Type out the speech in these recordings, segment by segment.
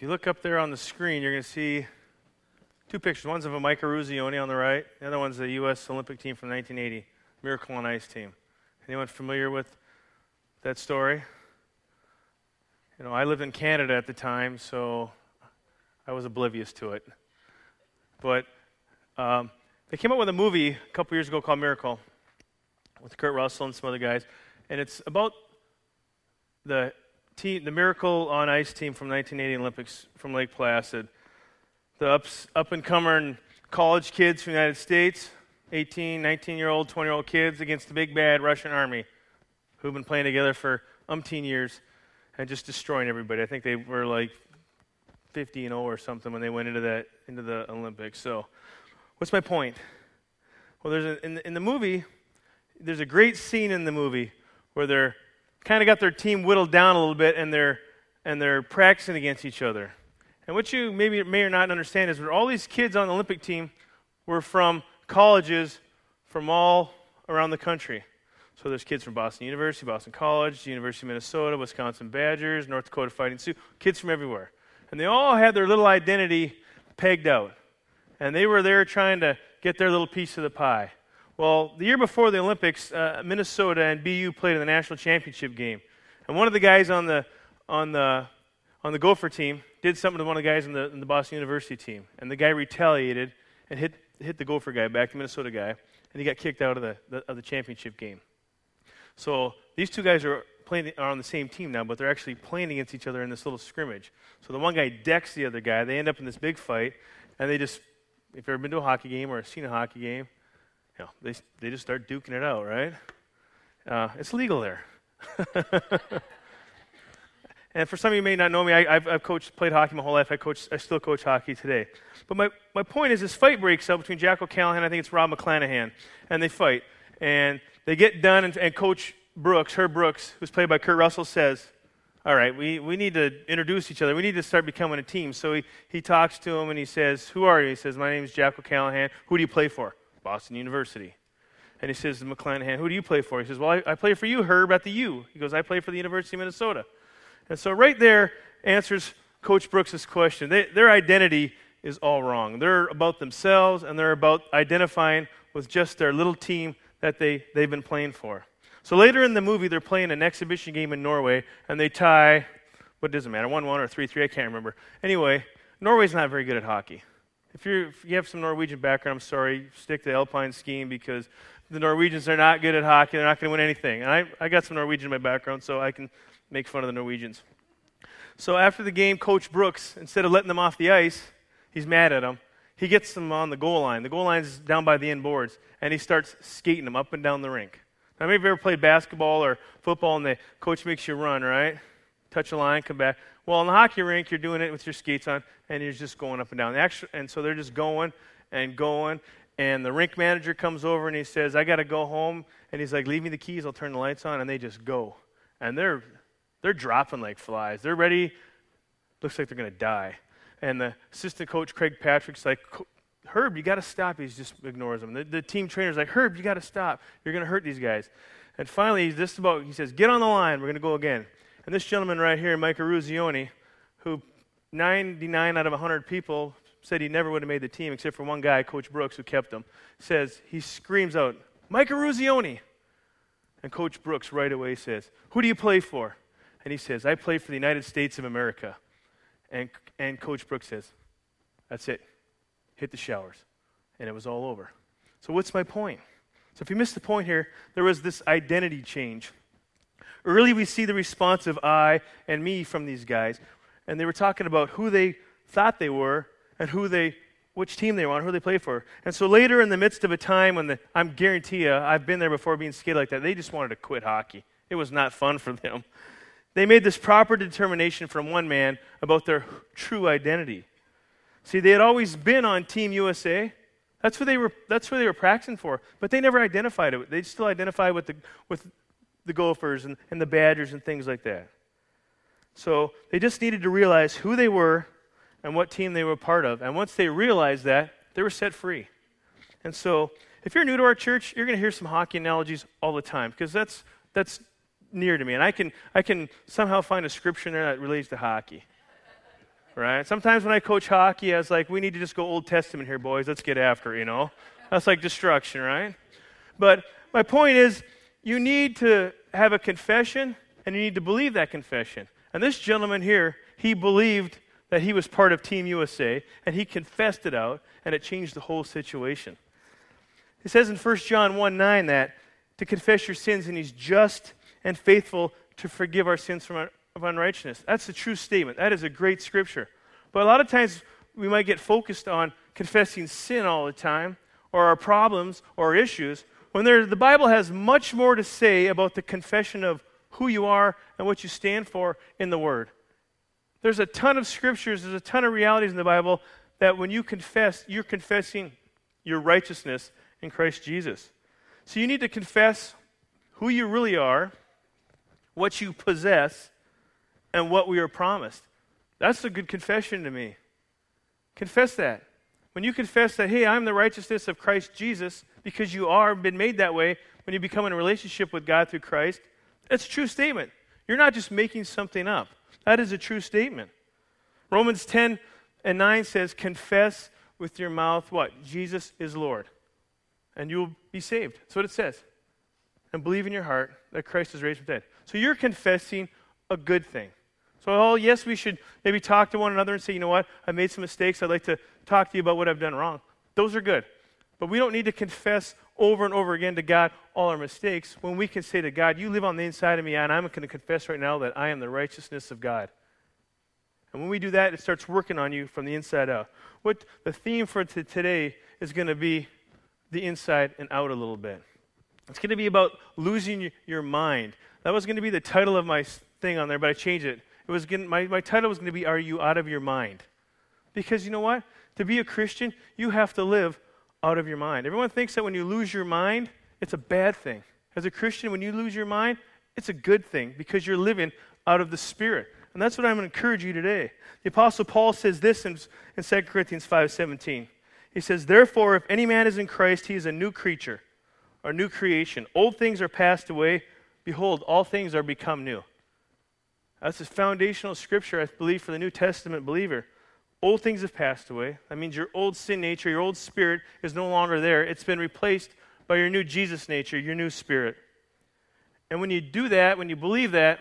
If you look up there on the screen, you're going to see two pictures. One's of a Mike Eruzione on the right. The other one's the U.S. Olympic team from 1980, Miracle on Ice team. Anyone familiar with that story? You know, I lived in Canada at the time, so I was oblivious to it. But um, they came out with a movie a couple years ago called Miracle with Kurt Russell and some other guys, and it's about the team, the Miracle on Ice team from 1980 Olympics from Lake Placid. The ups, up and coming college kids from the United States, 18, 19 year old, 20 year old kids against the big bad Russian army who've been playing together for umpteen years and just destroying everybody. I think they were like 50 and 0 or something when they went into that into the Olympics. So, what's my point? Well, there's a, in, the, in the movie, there's a great scene in the movie where they're kind of got their team whittled down a little bit and they're and they're practicing against each other. And what you maybe may or not understand is that all these kids on the Olympic team were from colleges from all around the country. So there's kids from Boston University, Boston College, University of Minnesota, Wisconsin Badgers, North Dakota Fighting Sioux, kids from everywhere. And they all had their little identity pegged out. And they were there trying to get their little piece of the pie. Well, the year before the Olympics, uh, Minnesota and BU played in the national championship game. And one of the guys on the, on the, on the Gopher team did something to one of the guys in the, in the Boston University team. And the guy retaliated and hit, hit the Gopher guy back, the Minnesota guy, and he got kicked out of the, the of the championship game. So these two guys are playing are on the same team now, but they're actually playing against each other in this little scrimmage. So the one guy decks the other guy. They end up in this big fight, and they just, if you've ever been to a hockey game or seen a hockey game, know, they they just start duking it out, right? Uh, it's legal there. and for some of you may not know me, I, have I've coached, played hockey my whole life. I coach, I still coach hockey today. But my, my point is, this fight breaks out between Jack O'Callahan, I think it's Rob McClanahan, and they fight. And they get done, and, and Coach Brooks, Herb Brooks, who's played by Kurt Russell, says, All right, we, we need to introduce each other. We need to start becoming a team. So he, he talks to him and he says, Who are you? He says, My name is Jack O'Callahan. Who do you play for? Boston University. And he says to McClanahan, Who do you play for? He says, Well, I, I play for you, Herb, at the U. He goes, I play for the University of Minnesota. And so right there answers Coach Brooks' question. They, their identity is all wrong. They're about themselves and they're about identifying with just their little team that they, they've been playing for. So later in the movie, they're playing an exhibition game in Norway, and they tie, what does it matter, 1 1 or 3 3, I can't remember. Anyway, Norway's not very good at hockey. If, if, you have some Norwegian background, I'm sorry, stick to alpine skiing because the Norwegians are not good at hockey. They're not going to win anything. And I, I got some Norwegian in my background, so I can make fun of the Norwegians. So after the game, Coach Brooks, instead of letting them off the ice, he's mad at them. He gets them on the goal line. The goal line is down by the end boards, and he starts skating them up and down the rink. Now, maybe you've ever played basketball or football, and the coach makes you run, right? Touch a line, come back. Well, in the hockey rink, you're doing it with your skates on, and you're just going up and down. And so they're just going and going, and the rink manager comes over and he says, I got to go home. And he's like, Leave me the keys, I'll turn the lights on. And they just go. And they're, they're dropping like flies. They're ready. Looks like they're going to die. And the assistant coach, Craig Patrick's like, Herb, you got to stop. He just ignores him. The, the team trainer's like, Herb, you got to stop. You're going to hurt these guys. And finally, he's just about, he says, get on the line. We're going to go again. And this gentleman right here, Mike Eruzione, who 99 out of 100 people said he never would have made the team except for one guy, Coach Brooks, who kept him, says, he screams out, Mike Eruzione. And Coach Brooks right away says, Who do you play for? And he says, I play for the United States of America. And, and Coach Brooks says, That's it. Hit the showers. And it was all over. So, what's my point? So, if you missed the point here, there was this identity change. Early, we see the response of I and me from these guys. And they were talking about who they thought they were and who they, which team they were on, who they played for. And so later, in the midst of a time when the, I'm guarantee you, I've been there before being skated like that, they just wanted to quit hockey. It was not fun for them. They made this proper determination from one man about their true identity. See, they had always been on Team USA. That's what they were, that's what they were practicing for. But they never identified it. They still identified with the, with the Gophers and, and the Badgers and things like that. So they just needed to realize who they were and what team they were part of. And once they realized that, they were set free. And so if you're new to our church, you're going to hear some hockey analogies all the time because that's, that's near to me. And I can, I can somehow find a scripture there that relates to hockey. right? Sometimes when I coach hockey, I was like, we need to just go Old Testament here, boys. Let's get after it, you know? That's like destruction, right? But my point is, you need to have a confession and you need to believe that confession. And this gentleman here, he believed that he was part of Team USA and he confessed it out and it changed the whole situation. It says in 1 John 1 9 that to confess your sins and he's just and faithful to forgive our sins from of unrighteousness. That's a true statement. That is a great scripture. But a lot of times we might get focused on confessing sin all the time or our problems or our issues when there, the Bible has much more to say about the confession of who you are and what you stand for in the Word. There's a ton of scriptures, there's a ton of realities in the Bible that when you confess, you're confessing your righteousness in Christ Jesus. So you need to confess who you really are, what you possess, and what we are promised. That's a good confession to me. Confess that. When you confess that, hey, I'm the righteousness of Christ Jesus, because you are been made that way when you become in a relationship with God through Christ, that's a true statement. You're not just making something up. That is a true statement. Romans 10 and 9 says, Confess with your mouth what? Jesus is Lord. And you'll be saved. That's what it says. And believe in your heart that Christ is raised from the dead. So you're confessing a good thing. So, oh, yes, we should maybe talk to one another and say, you know what, I made some mistakes. I'd like to talk to you about what I've done wrong. Those are good. But we don't need to confess over and over again to God all our mistakes when we can say to God, You live on the inside of me, and I'm going to confess right now that I am the righteousness of God. And when we do that, it starts working on you from the inside out. What the theme for t- today is going to be the inside and out a little bit. It's going to be about losing your mind. That was going to be the title of my thing on there, but I changed it. It was going, my, my title was going to be Are You Out of Your Mind? Because you know what? To be a Christian, you have to live out of your mind. Everyone thinks that when you lose your mind, it's a bad thing. As a Christian, when you lose your mind, it's a good thing because you're living out of the Spirit. And that's what I'm going to encourage you today. The Apostle Paul says this in, in 2 Corinthians 5.17. He says, Therefore, if any man is in Christ, he is a new creature, or new creation. Old things are passed away. Behold, all things are become new. That's a foundational scripture, I believe, for the New Testament believer. Old things have passed away. That means your old sin nature, your old spirit is no longer there. It's been replaced by your new Jesus nature, your new spirit. And when you do that, when you believe that,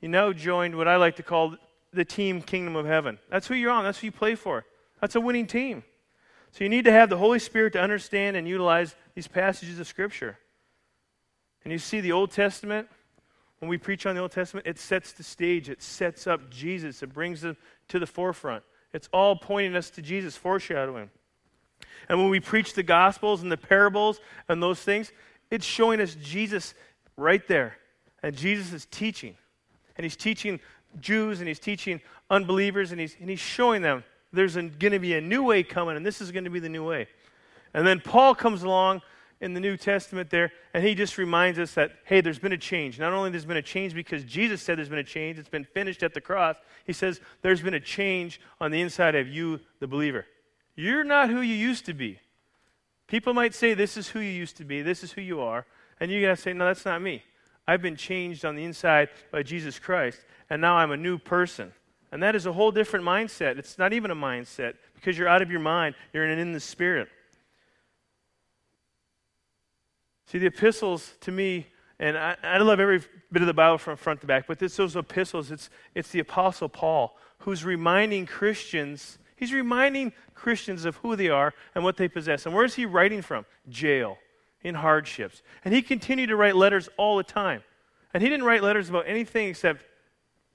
you now join what I like to call the team kingdom of heaven. That's who you're on, that's who you play for. That's a winning team. So you need to have the Holy Spirit to understand and utilize these passages of Scripture. And you see the Old Testament, when we preach on the Old Testament, it sets the stage, it sets up Jesus, it brings them to the forefront. It's all pointing us to Jesus, foreshadowing. And when we preach the Gospels and the parables and those things, it's showing us Jesus right there. And Jesus is teaching. And he's teaching Jews and he's teaching unbelievers and he's, and he's showing them there's going to be a new way coming and this is going to be the new way. And then Paul comes along in the New Testament there, and he just reminds us that, hey, there's been a change. Not only there's been a change because Jesus said there's been a change, it's been finished at the cross. He says there's been a change on the inside of you, the believer. You're not who you used to be. People might say, this is who you used to be, this is who you are, and you got to say, no, that's not me. I've been changed on the inside by Jesus Christ, and now I'm a new person. And that is a whole different mindset. It's not even a mindset because you're out of your mind, you're in the spirit. See, the epistles to me, and I, I love every bit of the Bible from front to back, but this, those epistles, it's, it's the Apostle Paul who's reminding Christians, he's reminding Christians of who they are and what they possess. And where is he writing from? Jail, in hardships. And he continued to write letters all the time. And he didn't write letters about anything except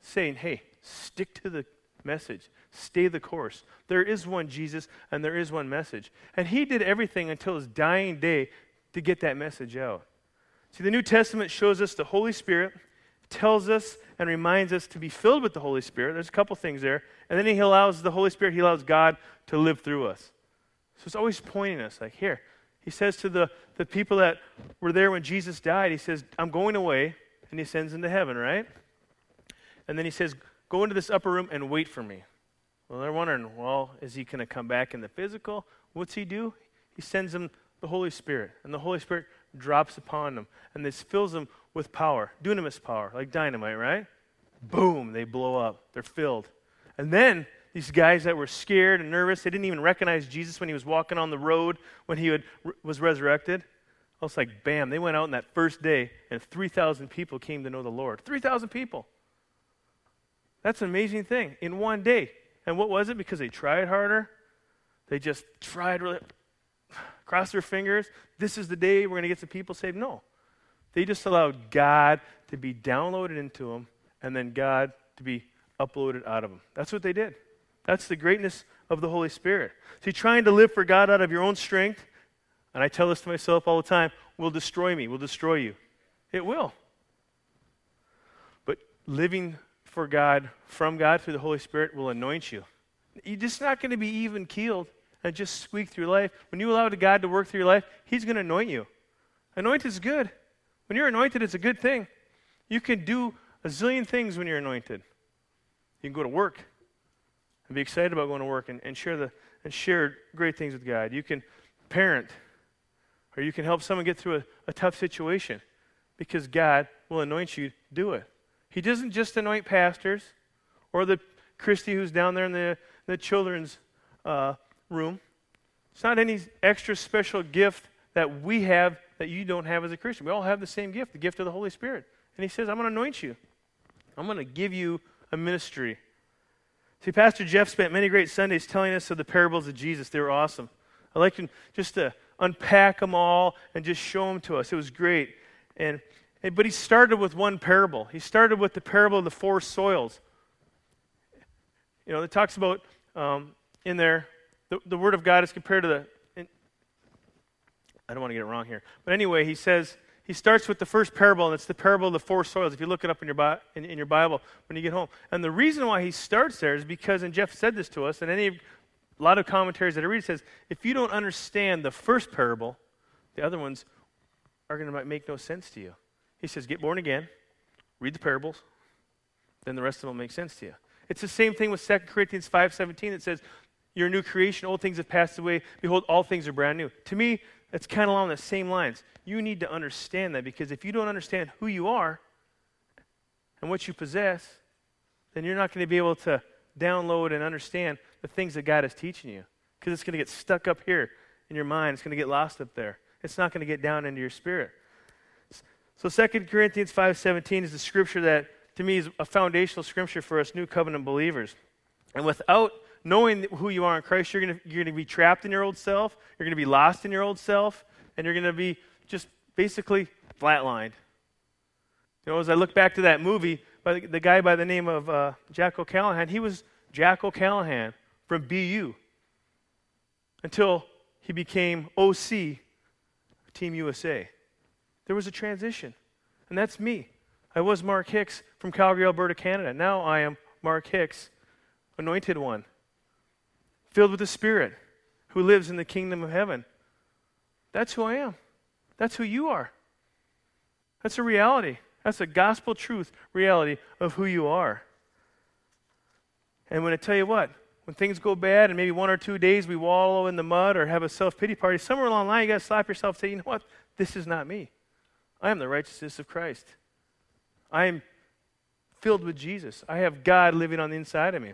saying, hey, stick to the message, stay the course. There is one Jesus and there is one message. And he did everything until his dying day to get that message out. See, the New Testament shows us the Holy Spirit, tells us and reminds us to be filled with the Holy Spirit. There's a couple things there. And then he allows the Holy Spirit, he allows God to live through us. So it's always pointing us like, here. He says to the, the people that were there when Jesus died, he says, I'm going away. And he sends them to heaven, right? And then he says, Go into this upper room and wait for me. Well, they're wondering, well, is he going to come back in the physical? What's he do? He sends them the Holy Spirit, and the Holy Spirit drops upon them, and this fills them with power, dunamis power, like dynamite, right? Boom, they blow up. They're filled. And then these guys that were scared and nervous, they didn't even recognize Jesus when he was walking on the road when he was resurrected. I was like, bam, they went out in that first day, and 3,000 people came to know the Lord. 3,000 people. That's an amazing thing in one day. And what was it? Because they tried harder. They just tried really, crossed their fingers. This is the day we're going to get some people saved. No. They just allowed God to be downloaded into them and then God to be uploaded out of them. That's what they did. That's the greatness of the Holy Spirit. See, trying to live for God out of your own strength, and I tell this to myself all the time, will destroy me, will destroy you. It will. But living for God, from God through the Holy Spirit, will anoint you. You're just not going to be even keeled and just squeak through life. When you allow God to work through your life, He's going to anoint you. Anoint is good. When you're anointed, it's a good thing. You can do a zillion things when you're anointed. You can go to work and be excited about going to work and, and share the and share great things with God. You can parent, or you can help someone get through a, a tough situation because God will anoint you to do it. He doesn't just anoint pastors or the Christy who's down there in the, the children's uh, room. It's not any extra special gift that we have that you don't have as a Christian. We all have the same gift, the gift of the Holy Spirit. And he says, I'm going to anoint you. I'm going to give you a ministry. See, Pastor Jeff spent many great Sundays telling us of the parables of Jesus. They were awesome. I like him just to unpack them all and just show them to us. It was great. And, and but he started with one parable. He started with the parable of the four soils. You know, it talks about um, in there the, the word of God is compared to the. In, I don't want to get it wrong here, but anyway, he says he starts with the first parable, and it's the parable of the four soils. If you look it up in your, in, in your Bible when you get home. And the reason why he starts there is because, and Jeff said this to us, and any a lot of commentaries that I read says, if you don't understand the first parable, the other ones are going to make no sense to you. He says, get born again, read the parables, then the rest of them will make sense to you. It's the same thing with 2 Corinthians 5.17. It says, you're a new creation, old things have passed away, behold, all things are brand new. To me, it's kind of along the same lines. You need to understand that because if you don't understand who you are and what you possess, then you're not going to be able to download and understand the things that God is teaching you because it's going to get stuck up here in your mind. It's going to get lost up there. It's not going to get down into your spirit. So 2 Corinthians 5:17 is the scripture that to me is a foundational scripture for us new covenant believers. And without knowing who you are in Christ, you're going you're to be trapped in your old self, you're going to be lost in your old self, and you're going to be just basically flatlined. You know, as I look back to that movie, by the, the guy by the name of uh, Jack O'Callahan, he was Jack O'Callahan from BU until he became OC Team USA. There was a transition, and that's me. I was Mark Hicks from Calgary, Alberta, Canada. Now I am Mark Hicks, anointed one filled with the Spirit, who lives in the kingdom of heaven. That's who I am. That's who you are. That's a reality. That's a gospel truth reality of who you are. And when I tell you what, when things go bad and maybe one or two days we wallow in the mud or have a self pity party, somewhere along the line you got to slap yourself and say, you know what? This is not me. I am the righteousness of Christ. I am filled with Jesus. I have God living on the inside of me.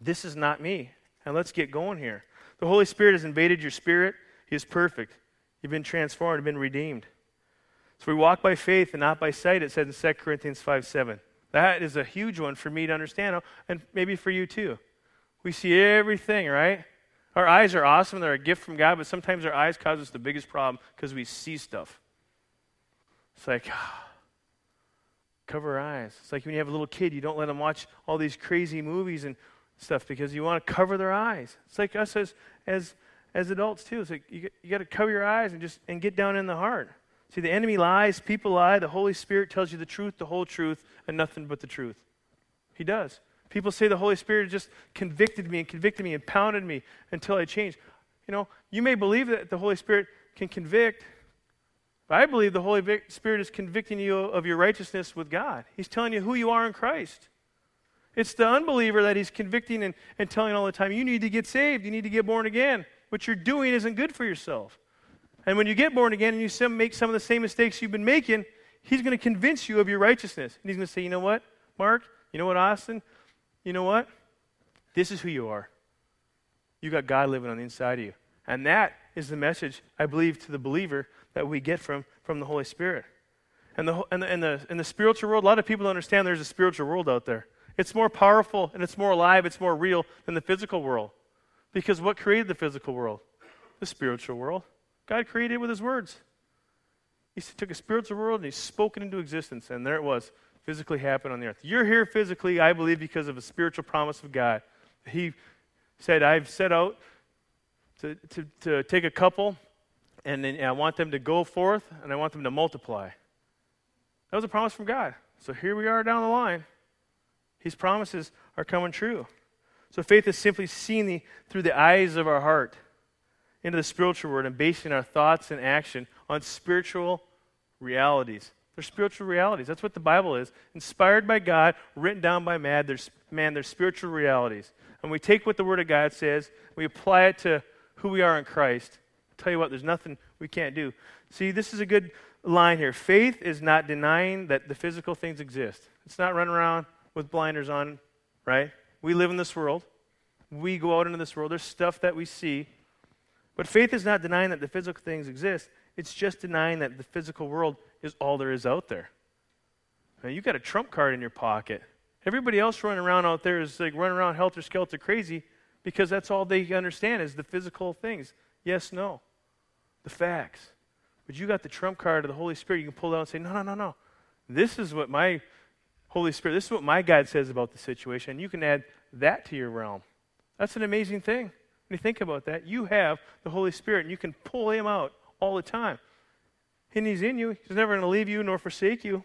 This is not me. And let's get going here. The Holy Spirit has invaded your spirit. He is perfect. You've been transformed, you've been redeemed. So we walk by faith and not by sight, it says in 2 Corinthians 5 7. That is a huge one for me to understand, and maybe for you too. We see everything, right? Our eyes are awesome, they're a gift from God, but sometimes our eyes cause us the biggest problem because we see stuff. It's like, ah, cover our eyes. It's like when you have a little kid, you don't let them watch all these crazy movies and stuff because you want to cover their eyes. It's like us as as as adults too. It's like you, you got to cover your eyes and just and get down in the heart. See, the enemy lies, people lie. The Holy Spirit tells you the truth, the whole truth, and nothing but the truth. He does. People say the Holy Spirit just convicted me and convicted me and pounded me until I changed. You know, you may believe that the Holy Spirit can convict, but I believe the Holy Spirit is convicting you of your righteousness with God. He's telling you who you are in Christ. It's the unbeliever that he's convicting and, and telling all the time, you need to get saved, you need to get born again. What you're doing isn't good for yourself. And when you get born again and you make some of the same mistakes you've been making, he's going to convince you of your righteousness. And he's going to say, you know what, Mark? You know what, Austin? You know what? This is who you are. You got God living on the inside of you. And that is the message, I believe, to the believer that we get from, from the Holy Spirit. And the, and, the, and, the, the spiritual world, a lot of people don't understand there's a spiritual world out there. It's more powerful and it's more alive, it's more real than the physical world. Because what created the physical world? The spiritual world. God created it with His words. He took a spiritual world and He spoke it into existence, and there it was, physically happened on the earth. You're here physically, I believe, because of a spiritual promise of God. He said, I've set out to, to, to take a couple, and then I want them to go forth, and I want them to multiply. That was a promise from God. So here we are down the line. His promises are coming true. So faith is simply seeing the, through the eyes of our heart into the spiritual world and basing our thoughts and action on spiritual realities. They're spiritual realities. That's what the Bible is. Inspired by God, written down by man, there's, man, they're spiritual realities. And we take what the Word of God says, we apply it to who we are in Christ. I'll tell you what, there's nothing we can't do. See, this is a good line here. Faith is not denying that the physical things exist. It's not running around with blinders on, right? We live in this world. We go out into this world. There's stuff that we see. But faith is not denying that the physical things exist. It's just denying that the physical world is all there is out there. Now, you've got a trump card in your pocket. Everybody else running around out there is like running around helter skelter crazy because that's all they understand is the physical things. Yes, no. The facts. But you got the trump card of the Holy Spirit. You can pull it out and say, no, no, no, no. This is what my Holy Spirit, this is what my God says about the situation. You can add that to your realm. That's an amazing thing. When you think about that, you have the Holy Spirit and you can pull him out all the time. And he's in you. He's never going to leave you nor forsake you.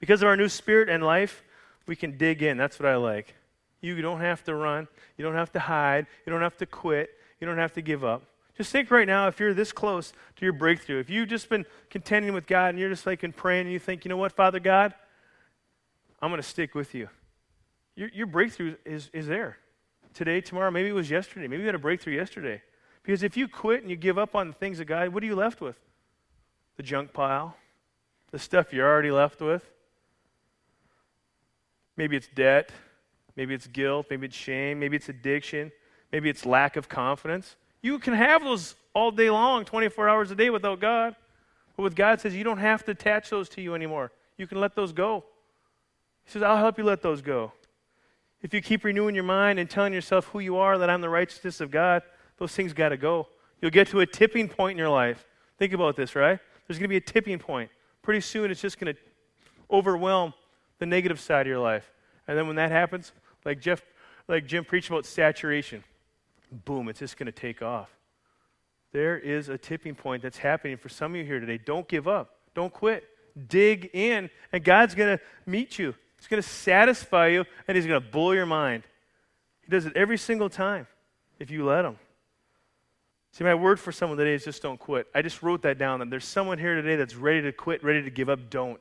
Because of our new spirit and life, we can dig in. That's what I like. You don't have to run. You don't have to hide. You don't have to quit. You don't have to give up. Just think right now if you're this close to your breakthrough, if you've just been contending with God and you're just like in praying and you think, you know what, Father God, I'm going to stick with you. Your, your breakthrough is, is there. Today, tomorrow, maybe it was yesterday. Maybe you had a breakthrough yesterday. Because if you quit and you give up on the things of God, what are you left with? The junk pile, the stuff you're already left with. Maybe it's debt, maybe it's guilt, maybe it's shame, maybe it's addiction, maybe it's lack of confidence. You can have those all day long, 24 hours a day without God. But with God says you don't have to attach those to you anymore. You can let those go. He says, I'll help you let those go. If you keep renewing your mind and telling yourself who you are, that I'm the righteousness of God, those things got to go. You'll get to a tipping point in your life. Think about this, right? There's going to be a tipping point. Pretty soon, it's just going to overwhelm the negative side of your life. And then when that happens, like Jeff, like Jim preached about saturation, boom, it's just going to take off. There is a tipping point that's happening for some of you here today. Don't give up. Don't quit. Dig in, and God's going to meet you. He's going to satisfy you, and He's going to blow your mind. He does it every single time if you let Him. See, my word for someone today is just don't quit. I just wrote that down. And there's someone here today that's ready to quit, ready to give up. Don't.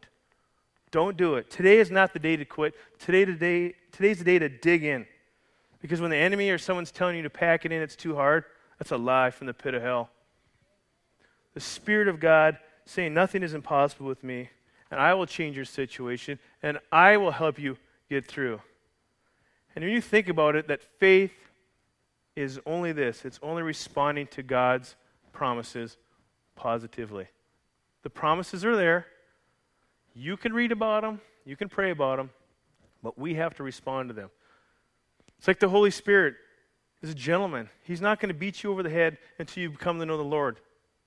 Don't do it. Today is not the day to quit. Today, today, today's the day to dig in. Because when the enemy or someone's telling you to pack it in, it's too hard, that's a lie from the pit of hell. The Spirit of God saying, Nothing is impossible with me, and I will change your situation, and I will help you get through. And when you think about it, that faith is only this it's only responding to God's promises positively. The promises are there. You can read about them, you can pray about them, but we have to respond to them. It's like the Holy Spirit is a gentleman. He's not going to beat you over the head until you come to know the Lord,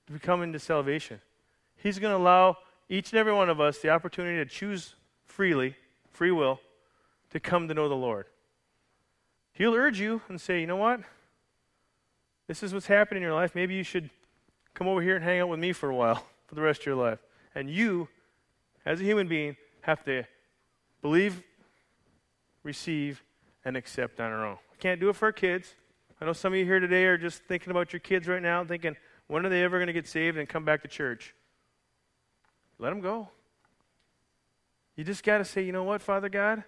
to become into salvation. He's going to allow each and every one of us the opportunity to choose freely, free will, to come to know the Lord. He'll urge you and say, you know what? This is what's happening in your life. Maybe you should come over here and hang out with me for a while for the rest of your life. And you, as a human being, have to believe, receive, and accept on our own. We can't do it for our kids. I know some of you here today are just thinking about your kids right now, thinking, when are they ever going to get saved and come back to church? Let them go. You just got to say, you know what, Father God?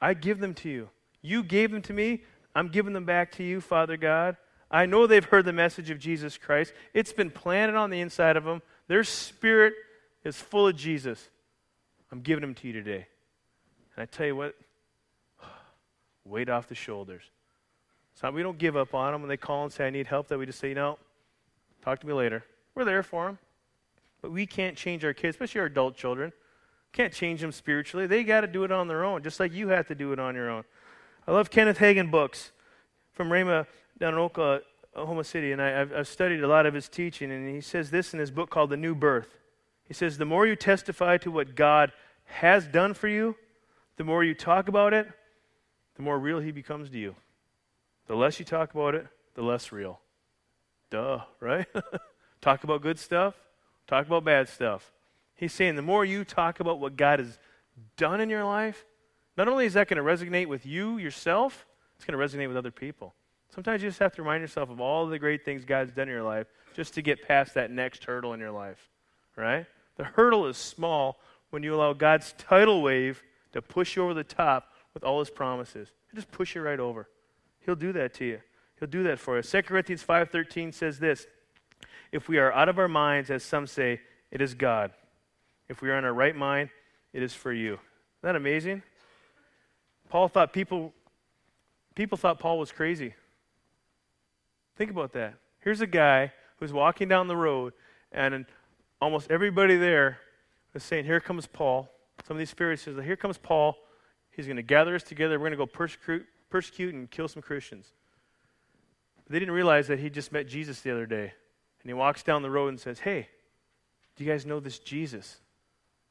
I give them to you. You gave them to me. I'm giving them back to you, Father God. I know they've heard the message of Jesus Christ. It's been planted on the inside of them. Their spirit is full of Jesus. I'm giving them to you today. And I tell you what, weight off the shoulders. It's not we don't give up on them when they call and say, I need help, that we just say, no, talk to me later. We're there for them. But we can't change our kids, especially our adult children. Can't change them spiritually. They got to do it on their own, just like you have to do it on your own. I love Kenneth Hagin books from Rhema down in Oklahoma City, and I, have I've studied a lot of his teaching, and he says this in his book called The New Birth. He says, The more you testify to what God has done for you, the more you talk about it, the more real he becomes to you. The less you talk about it, the less real. Duh, right? talk about good stuff, talk about bad stuff. He's saying the more you talk about what God has done in your life, not only is that going to resonate with you yourself, it's going to resonate with other people. Sometimes you just have to remind yourself of all the great things God's done in your life just to get past that next hurdle in your life, right? The hurdle is small when you allow God's tidal wave to push you over the top with all his promises. He'll just push you right over. He'll do that to you. He'll do that for us. 2 Corinthians 5.13 says this, If we are out of our minds, as some say, it is God. If we are in our right mind, it is for you. Isn't that amazing? Paul thought people, people thought Paul was crazy. Think about that. Here's a guy who's walking down the road, and almost everybody there is saying, Here comes Paul. Some of these Pharisees, say, here comes Paul. He's going to gather us together. We're going to go persecute, persecute and kill some Christians. They didn't realize that he just met Jesus the other day. And he walks down the road and says, Hey, do you guys know this Jesus?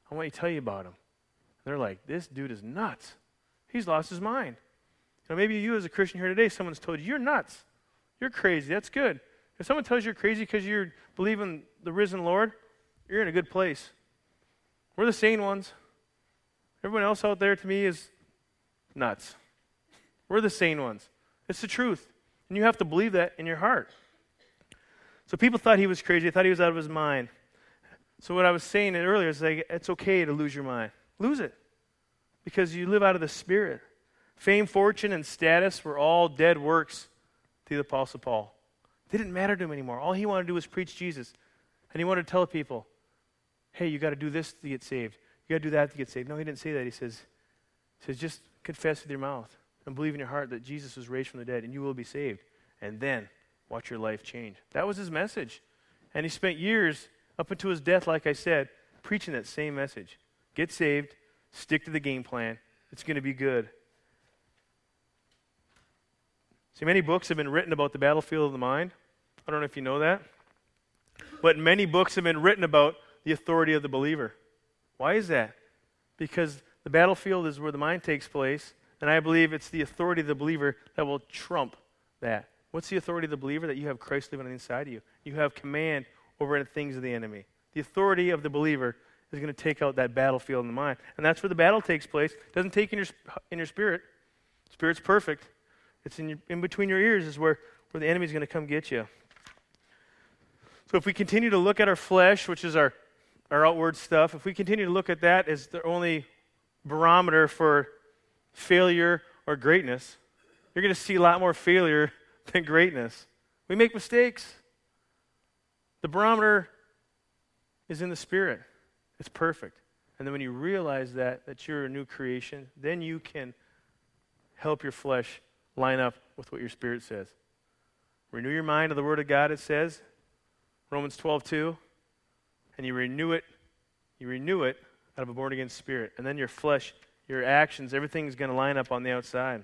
I want to tell you about him. And they're like, This dude is nuts. He's lost his mind. Now, maybe you, as a Christian here today, someone's told you, You're nuts. You're crazy. That's good. If someone tells you you're crazy because you believe in the risen Lord, you're in a good place. We're the sane ones. Everyone else out there to me is nuts. We're the sane ones. It's the truth. And you have to believe that in your heart. So people thought he was crazy. They thought he was out of his mind. So what I was saying earlier is like it's okay to lose your mind. Lose it. Because you live out of the spirit. Fame, fortune, and status were all dead works to the Apostle Paul. They didn't matter to him anymore. All he wanted to do was preach Jesus. And he wanted to tell people, hey, you got to do this to get saved. You got to do that to get saved. No, he didn't say that. He says, he says, just confess with your mouth and believe in your heart that Jesus was raised from the dead and you will be saved. And then watch your life change. That was his message. And he spent years up until his death, like I said, preaching that same message. Get saved, stick to the game plan. It's going to be good. See, many books have been written about the battlefield of the mind. I don't know if you know that. But many books have been written about the authority of the believer. Why is that? Because the battlefield is where the mind takes place, and I believe it's the authority of the believer that will trump that. What's the authority of the believer? That you have Christ living inside of you. You have command over the things of the enemy. The authority of the believer is going to take out that battlefield in the mind. And that's where the battle takes place. It doesn't take in your, in your spirit. Spirit's perfect. It's in, your, in between your ears is where, where the enemy's going to come get you. So if we continue to look at our flesh, which is our, our outward stuff, if we continue to look at that as the only barometer for failure or greatness, you're going to see a lot more failure than greatness. We make mistakes. The barometer is in the spirit. It's perfect. And then when you realize that, that you're a new creation, then you can help your flesh line up with what your spirit says. Renew your mind to the word of God, it says, Romans 12, 2. And you renew it, you renew it out of a born again spirit. And then your flesh, your actions, everything's going to line up on the outside.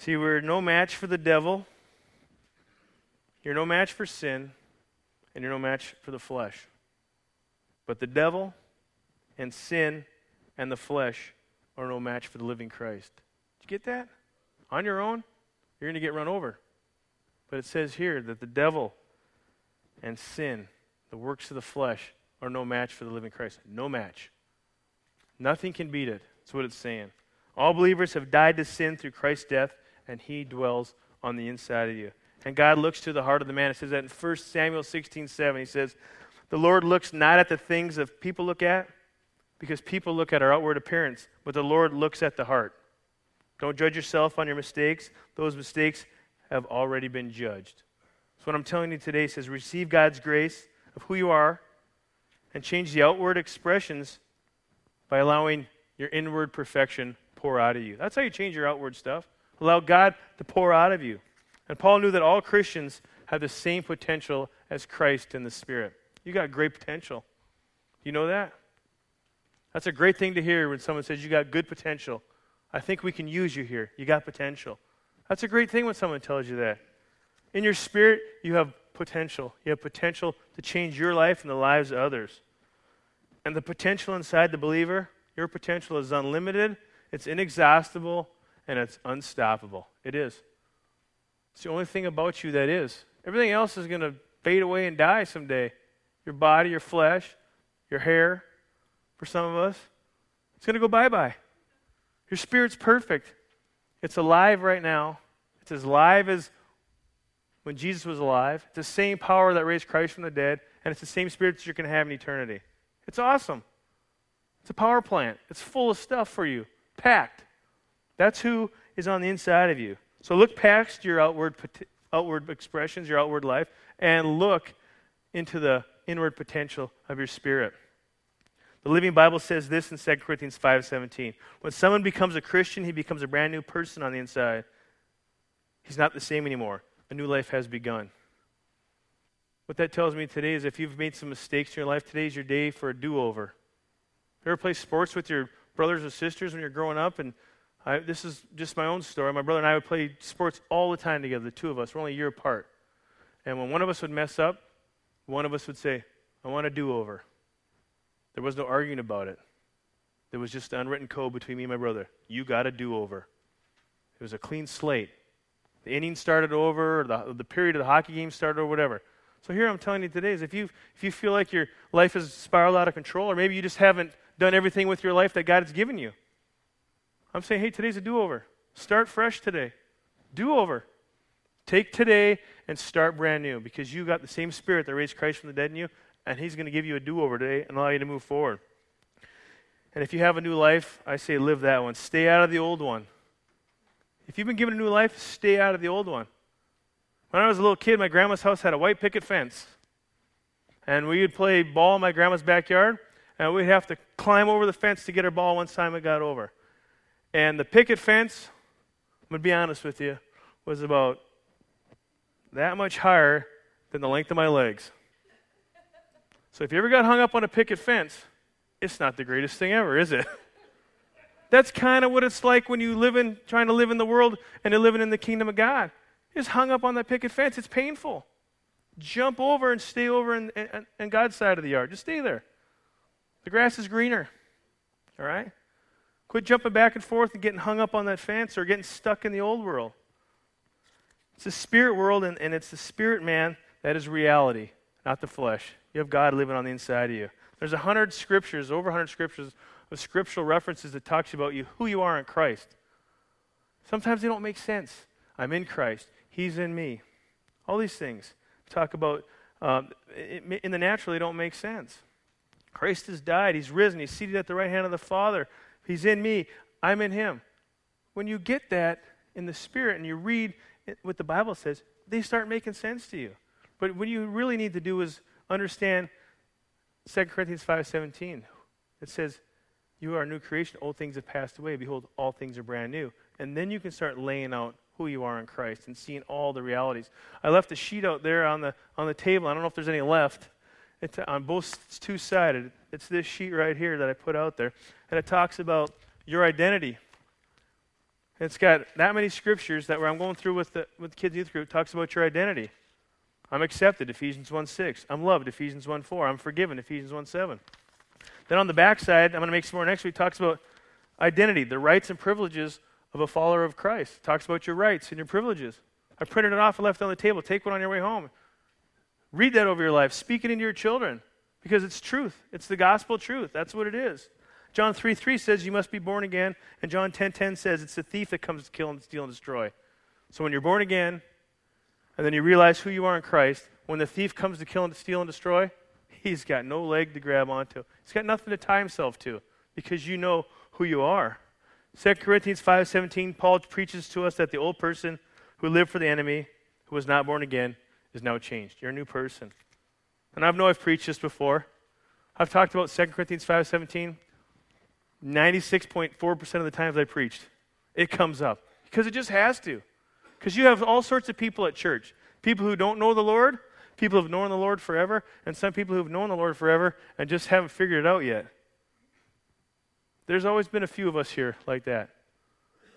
See, we're no match for the devil. You're no match for sin, and you're no match for the flesh. But the devil and sin and the flesh are no match for the living Christ. Did you get that? On your own, you're going to get run over. But it says here that the devil and sin, the works of the flesh, are no match for the living Christ. No match. Nothing can beat it. That's what it's saying. All believers have died to sin through Christ's death, and he dwells on the inside of you. And God looks to the heart of the man. It says that in 1 Samuel 16 7. He says, The Lord looks not at the things that people look at, because people look at our outward appearance, but the Lord looks at the heart. Don't judge yourself on your mistakes. Those mistakes have already been judged. So, what I'm telling you today says receive God's grace of who you are and change the outward expressions by allowing your inward perfection pour out of you. That's how you change your outward stuff. Allow God to pour out of you. And Paul knew that all Christians have the same potential as Christ in the Spirit. You got great potential. You know that? That's a great thing to hear when someone says you got good potential. I think we can use you here. You got potential. That's a great thing when someone tells you that. In your spirit, you have potential. You have potential to change your life and the lives of others. And the potential inside the believer, your potential is unlimited, it's inexhaustible, and it's unstoppable. It is. It's the only thing about you that is. Everything else is going to fade away and die someday. Your body, your flesh, your hair, for some of us, it's going to go bye bye. Your spirit's perfect. It's alive right now. It's as alive as when Jesus was alive. It's the same power that raised Christ from the dead, and it's the same spirit that you're going to have in eternity. It's awesome. It's a power plant. It's full of stuff for you, packed. That's who is on the inside of you. So look past your outward, outward expressions, your outward life, and look into the inward potential of your spirit. The Living Bible says this in 2 Corinthians 5:17. When someone becomes a Christian, he becomes a brand new person on the inside. He's not the same anymore. A new life has begun. What that tells me today is if you've made some mistakes in your life, today is your day for a do-over. You ever play sports with your brothers or sisters when you're growing up? And I, this is just my own story. My brother and I would play sports all the time together, the two of us. We're only a year apart. And when one of us would mess up, one of us would say, I want a do over. There was no arguing about it. There was just an unwritten code between me and my brother. You got a do over. It was a clean slate. The inning started over, or the, the period of the hockey game started, or whatever. So here I'm telling you today is if you if you feel like your life has spiraled out of control, or maybe you just haven't done everything with your life that God has given you, I'm saying, hey, today's a do-over. Start fresh today. Do-over. Take today and start brand new because you got the same spirit that raised Christ from the dead in you, and He's going to give you a do over today and allow you to move forward. And if you have a new life, I say live that one. Stay out of the old one. If you've been given a new life, stay out of the old one. When I was a little kid, my grandma's house had a white picket fence. And we would play ball in my grandma's backyard, and we'd have to climb over the fence to get our ball once time got over. And the picket fence, I'm going to be honest with you, was about that much higher than the length of my legs. So if you ever got hung up on a picket fence, it's not the greatest thing ever, is it? That's kind of what it's like when you live in trying to live in the world and you're living in the kingdom of God. Just hung up on that picket fence. It's painful. Jump over and stay over in, in, in God's side of the yard. Just stay there. The grass is greener. All right? Quit jumping back and forth and getting hung up on that fence or getting stuck in the old world. It's the spirit world, and, and it's the spirit man that is reality, not the flesh. You have God living on the inside of you. There's a hundred scriptures, over a hundred scriptures of scriptural references that talks about you, who you are in Christ. Sometimes they don't make sense. I'm in Christ. He's in me. All these things talk about um, in the natural. They don't make sense. Christ has died. He's risen. He's seated at the right hand of the Father. He's in me. I'm in Him. When you get that in the Spirit and you read what the Bible says, they start making sense to you. But what you really need to do is understand 2 Corinthians 5.17. It says, you are a new creation. Old things have passed away. Behold, all things are brand new. And then you can start laying out who you are in Christ and seeing all the realities. I left a sheet out there on the, on the table. I don't know if there's any left. It's on both two sided. It's this sheet right here that I put out there. And it talks about your identity. It's got that many scriptures that where I'm going through with the with the kids youth group talks about your identity. I'm accepted, Ephesians 1 6. I'm loved, Ephesians 1 4. I'm forgiven, Ephesians 1 7. Then on the back side, I'm going to make some more next week, talks about identity, the rights and privileges of a follower of Christ. Talks about your rights and your privileges. I printed it off and left it on the table. Take one on your way home. Read that over your life. Speak it into your children because it's truth. It's the gospel truth. That's what it is. John 3 3 says you must be born again, and John 10 10 says it's the thief that comes to kill and steal and destroy. So when you're born again, and then you realize who you are in Christ, when the thief comes to kill and steal and destroy, he's got no leg to grab onto. He's got nothing to tie himself to because you know who you are. 2 Corinthians 5:17 Paul preaches to us that the old person who lived for the enemy, who was not born again, is now changed. You're a new person. And I know I've preached this before. I've talked about 2 Corinthians 5:17 96.4% of the times I preached, it comes up because it just has to. Because you have all sorts of people at church people who don't know the Lord, people who have known the Lord forever, and some people who have known the Lord forever and just haven't figured it out yet. There's always been a few of us here like that.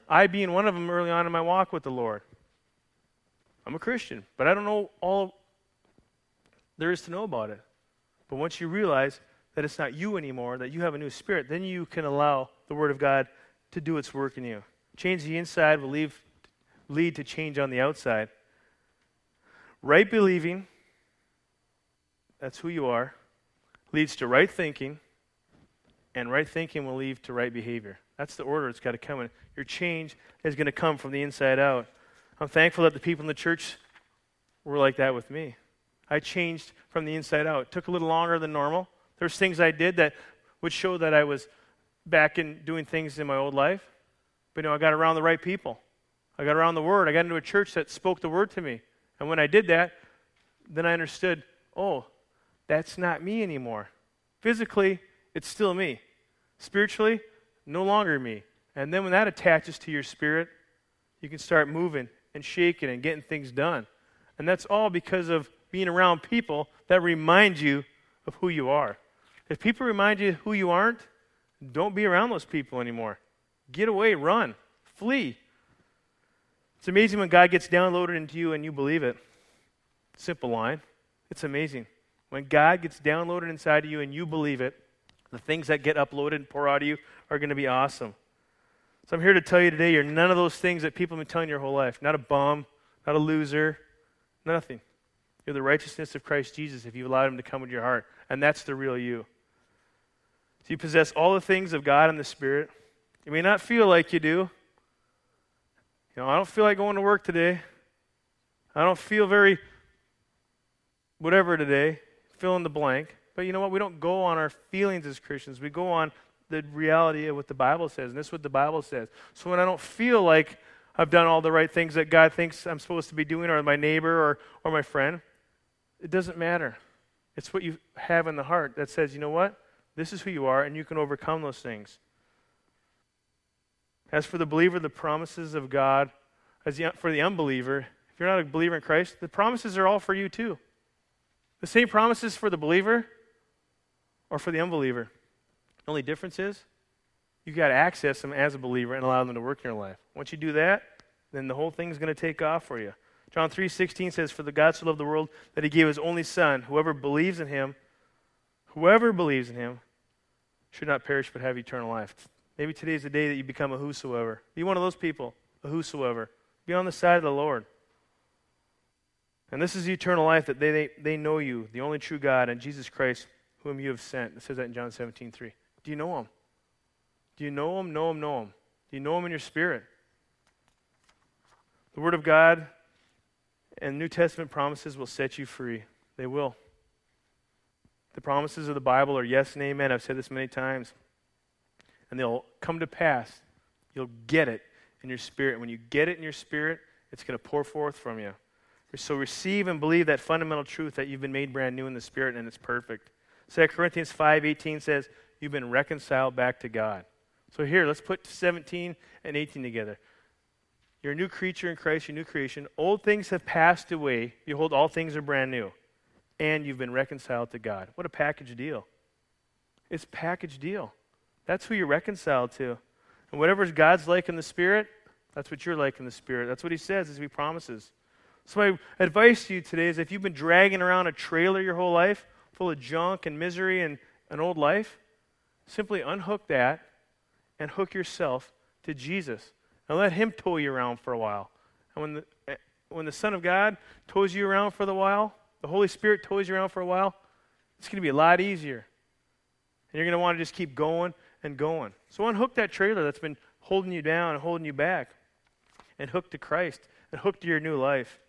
I being one of them early on in my walk with the Lord. I'm a Christian, but I don't know all there is to know about it. But once you realize that it's not you anymore, that you have a new spirit, then you can allow the Word of God to do its work in you. Change the inside will leave, lead to change on the outside. Right believing, that's who you are, leads to right thinking, and right thinking will lead to right behavior. That's the order it's got to come in. Your change is going to come from the inside out. I'm thankful that the people in the church were like that with me. I changed from the inside out. It took a little longer than normal. There's things I did that would show that I was back in doing things in my old life. But you know, I got around the right people. I got around the word. I got into a church that spoke the word to me. And when I did that, then I understood, oh, that's not me anymore. Physically, it's still me. Spiritually, no longer me. And then when that attaches to your spirit, you can start moving and shaking and getting things done. And that's all because of being around people that remind you of who you are. If people remind you who you aren't, don't be around those people anymore. Get away, run, flee. It's amazing when God gets downloaded into you and you believe it. Simple line. It's amazing. When God gets downloaded inside of you and you believe it, the things that get uploaded and pour out of you are going to be awesome. So I'm here to tell you today you're none of those things that people have been telling you your whole life. Not a bum, not a loser, nothing. You're the righteousness of Christ Jesus if you allowed him to come into your heart. And that's the real you. So you possess all the things of God and the Spirit. You may not feel like you do. You know, I don't feel like going to work today. I don't feel very whatever today. Fill in the blank. But you know what? We don't go on our feelings as Christians. We go on the reality of what the Bible says. And this is what the Bible says. So when I don't feel like I've done all the right things that God thinks I'm supposed to be doing, or my neighbor or, or my friend, it doesn't matter. It's what you have in the heart that says, you know what? This is who you are, and you can overcome those things. As for the believer, the promises of God, as the, for the unbeliever, if you're not a believer in Christ, the promises are all for you too. The same promises for the believer or for the unbeliever. The only difference is you got to access them as a believer and allow them to work in your life. Once you do that, then the whole thing is going to take off for you. John 3:16 says, "For the God so loved the world that he gave his only son, whoever believes in him, whoever believes in him should not perish but have eternal life." Maybe today's the day that you become a whosoever. Be one of those people, a whosoever. Be on the side of the Lord. And this is the eternal life that they, they, they know you, the only true God, and Jesus Christ, whom you have sent. It says that in John 17, 3. Do you know him? Do you know him? Know him, know him. Do you know him in your spirit? The Word of God and New Testament promises will set you free. They will. The promises of the Bible are yes and amen. I've said this many times. And they'll come to pass. You'll get it in your spirit. When you get it in your spirit, it's going to pour forth from you. So receive and believe that fundamental truth that you've been made brand new in the spirit and it's perfect. 2 Corinthians 5:18 says, "You've been reconciled back to God." So here, let's put 17 and 18 together. You're a new creature in Christ, you're new creation. Old things have passed away. Behold, all things are brand new. And you've been reconciled to God. What a package deal. It's package deal. That's who you're reconciled to. And whatever God's like in the Spirit, that's what you're like in the Spirit. That's what He says as He promises. So, my advice to you today is if you've been dragging around a trailer your whole life full of junk and misery and an old life, simply unhook that and hook yourself to Jesus and let Him tow you around for a while. And when the, eh, when the Son of God tows you around for a while, the Holy Spirit tows you around for a while, it's going to be a lot easier. And you're going to want to just keep going and going. So unhook that trailer that's been holding you down and holding you back and hook to Christ and hook to your new life.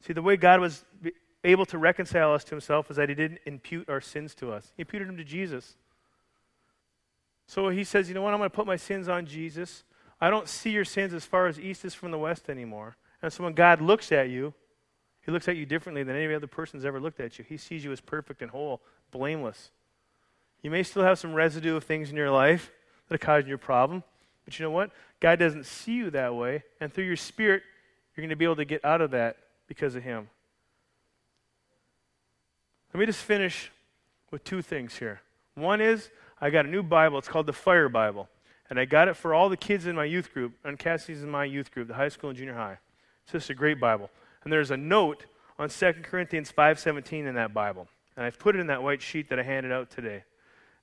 See, the way God was able to reconcile us to himself is that he didn't impute our sins to us. He imputed them to Jesus. So he says, you know what, I'm going to put my sins on Jesus. I don't see your sins as far as east is from the west anymore. And so when God looks at you, he looks at you differently than any other person's ever looked at you. He sees you as perfect and whole, blameless. You may still have some residue of things in your life that are causing your problem. But you know what? God doesn't see you that way. And through your spirit, you're going to be able to get out of that because of Him. Let me just finish with two things here. One is I got a new Bible. It's called the Fire Bible. And I got it for all the kids in my youth group, and Cassie's in my youth group, the high school and junior high. It's just a great Bible. And there's a note on 2 Corinthians 5.17 in that Bible. And I've put it in that white sheet that I handed out today.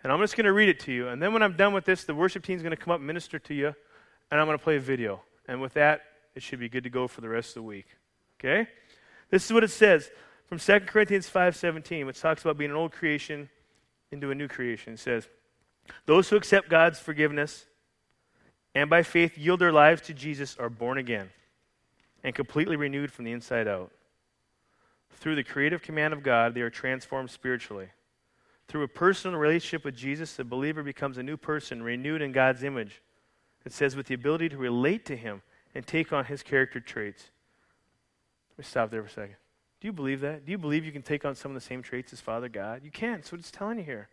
And I'm just going to read it to you. And then when I'm done with this, the worship team is going to come up and minister to you, and I'm going to play a video. And with that, it should be good to go for the rest of the week. Okay? This is what it says from 2 Corinthians 5:17, which talks about being an old creation into a new creation. It says, "Those who accept God's forgiveness and by faith yield their lives to Jesus are born again and completely renewed from the inside out. Through the creative command of God, they are transformed spiritually. Through a personal relationship with Jesus, the believer becomes a new person, renewed in God's image. It says, with the ability to relate to Him and take on His character traits. Let me stop there for a second. Do you believe that? Do you believe you can take on some of the same traits as Father God? You can. What it's telling you here.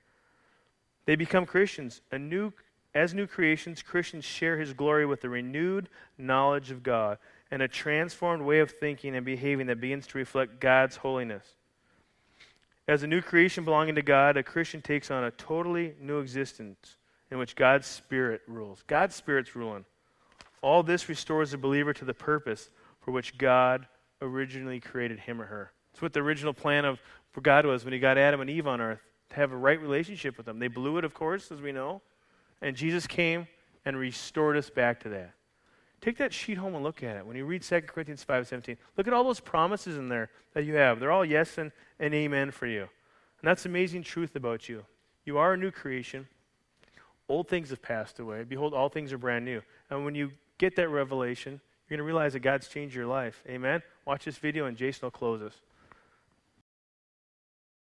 They become Christians. A new, as new creations, Christians share His glory with a renewed knowledge of God and a transformed way of thinking and behaving that begins to reflect God's holiness. As a new creation belonging to God, a Christian takes on a totally new existence in which God's Spirit rules. God's Spirit's ruling. All this restores the believer to the purpose for which God originally created him or her. It's what the original plan of for God was when He got Adam and Eve on earth to have a right relationship with them. They blew it, of course, as we know, and Jesus came and restored us back to that. Take that sheet home and look at it. When you read 2 Corinthians 5.17, look at all those promises in there that you have. They're all yes and, and amen for you. And that's amazing truth about you. You are a new creation. Old things have passed away. Behold, all things are brand new. And when you get that revelation, you're going to realize that God's changed your life. Amen? Watch this video and Jason will close us.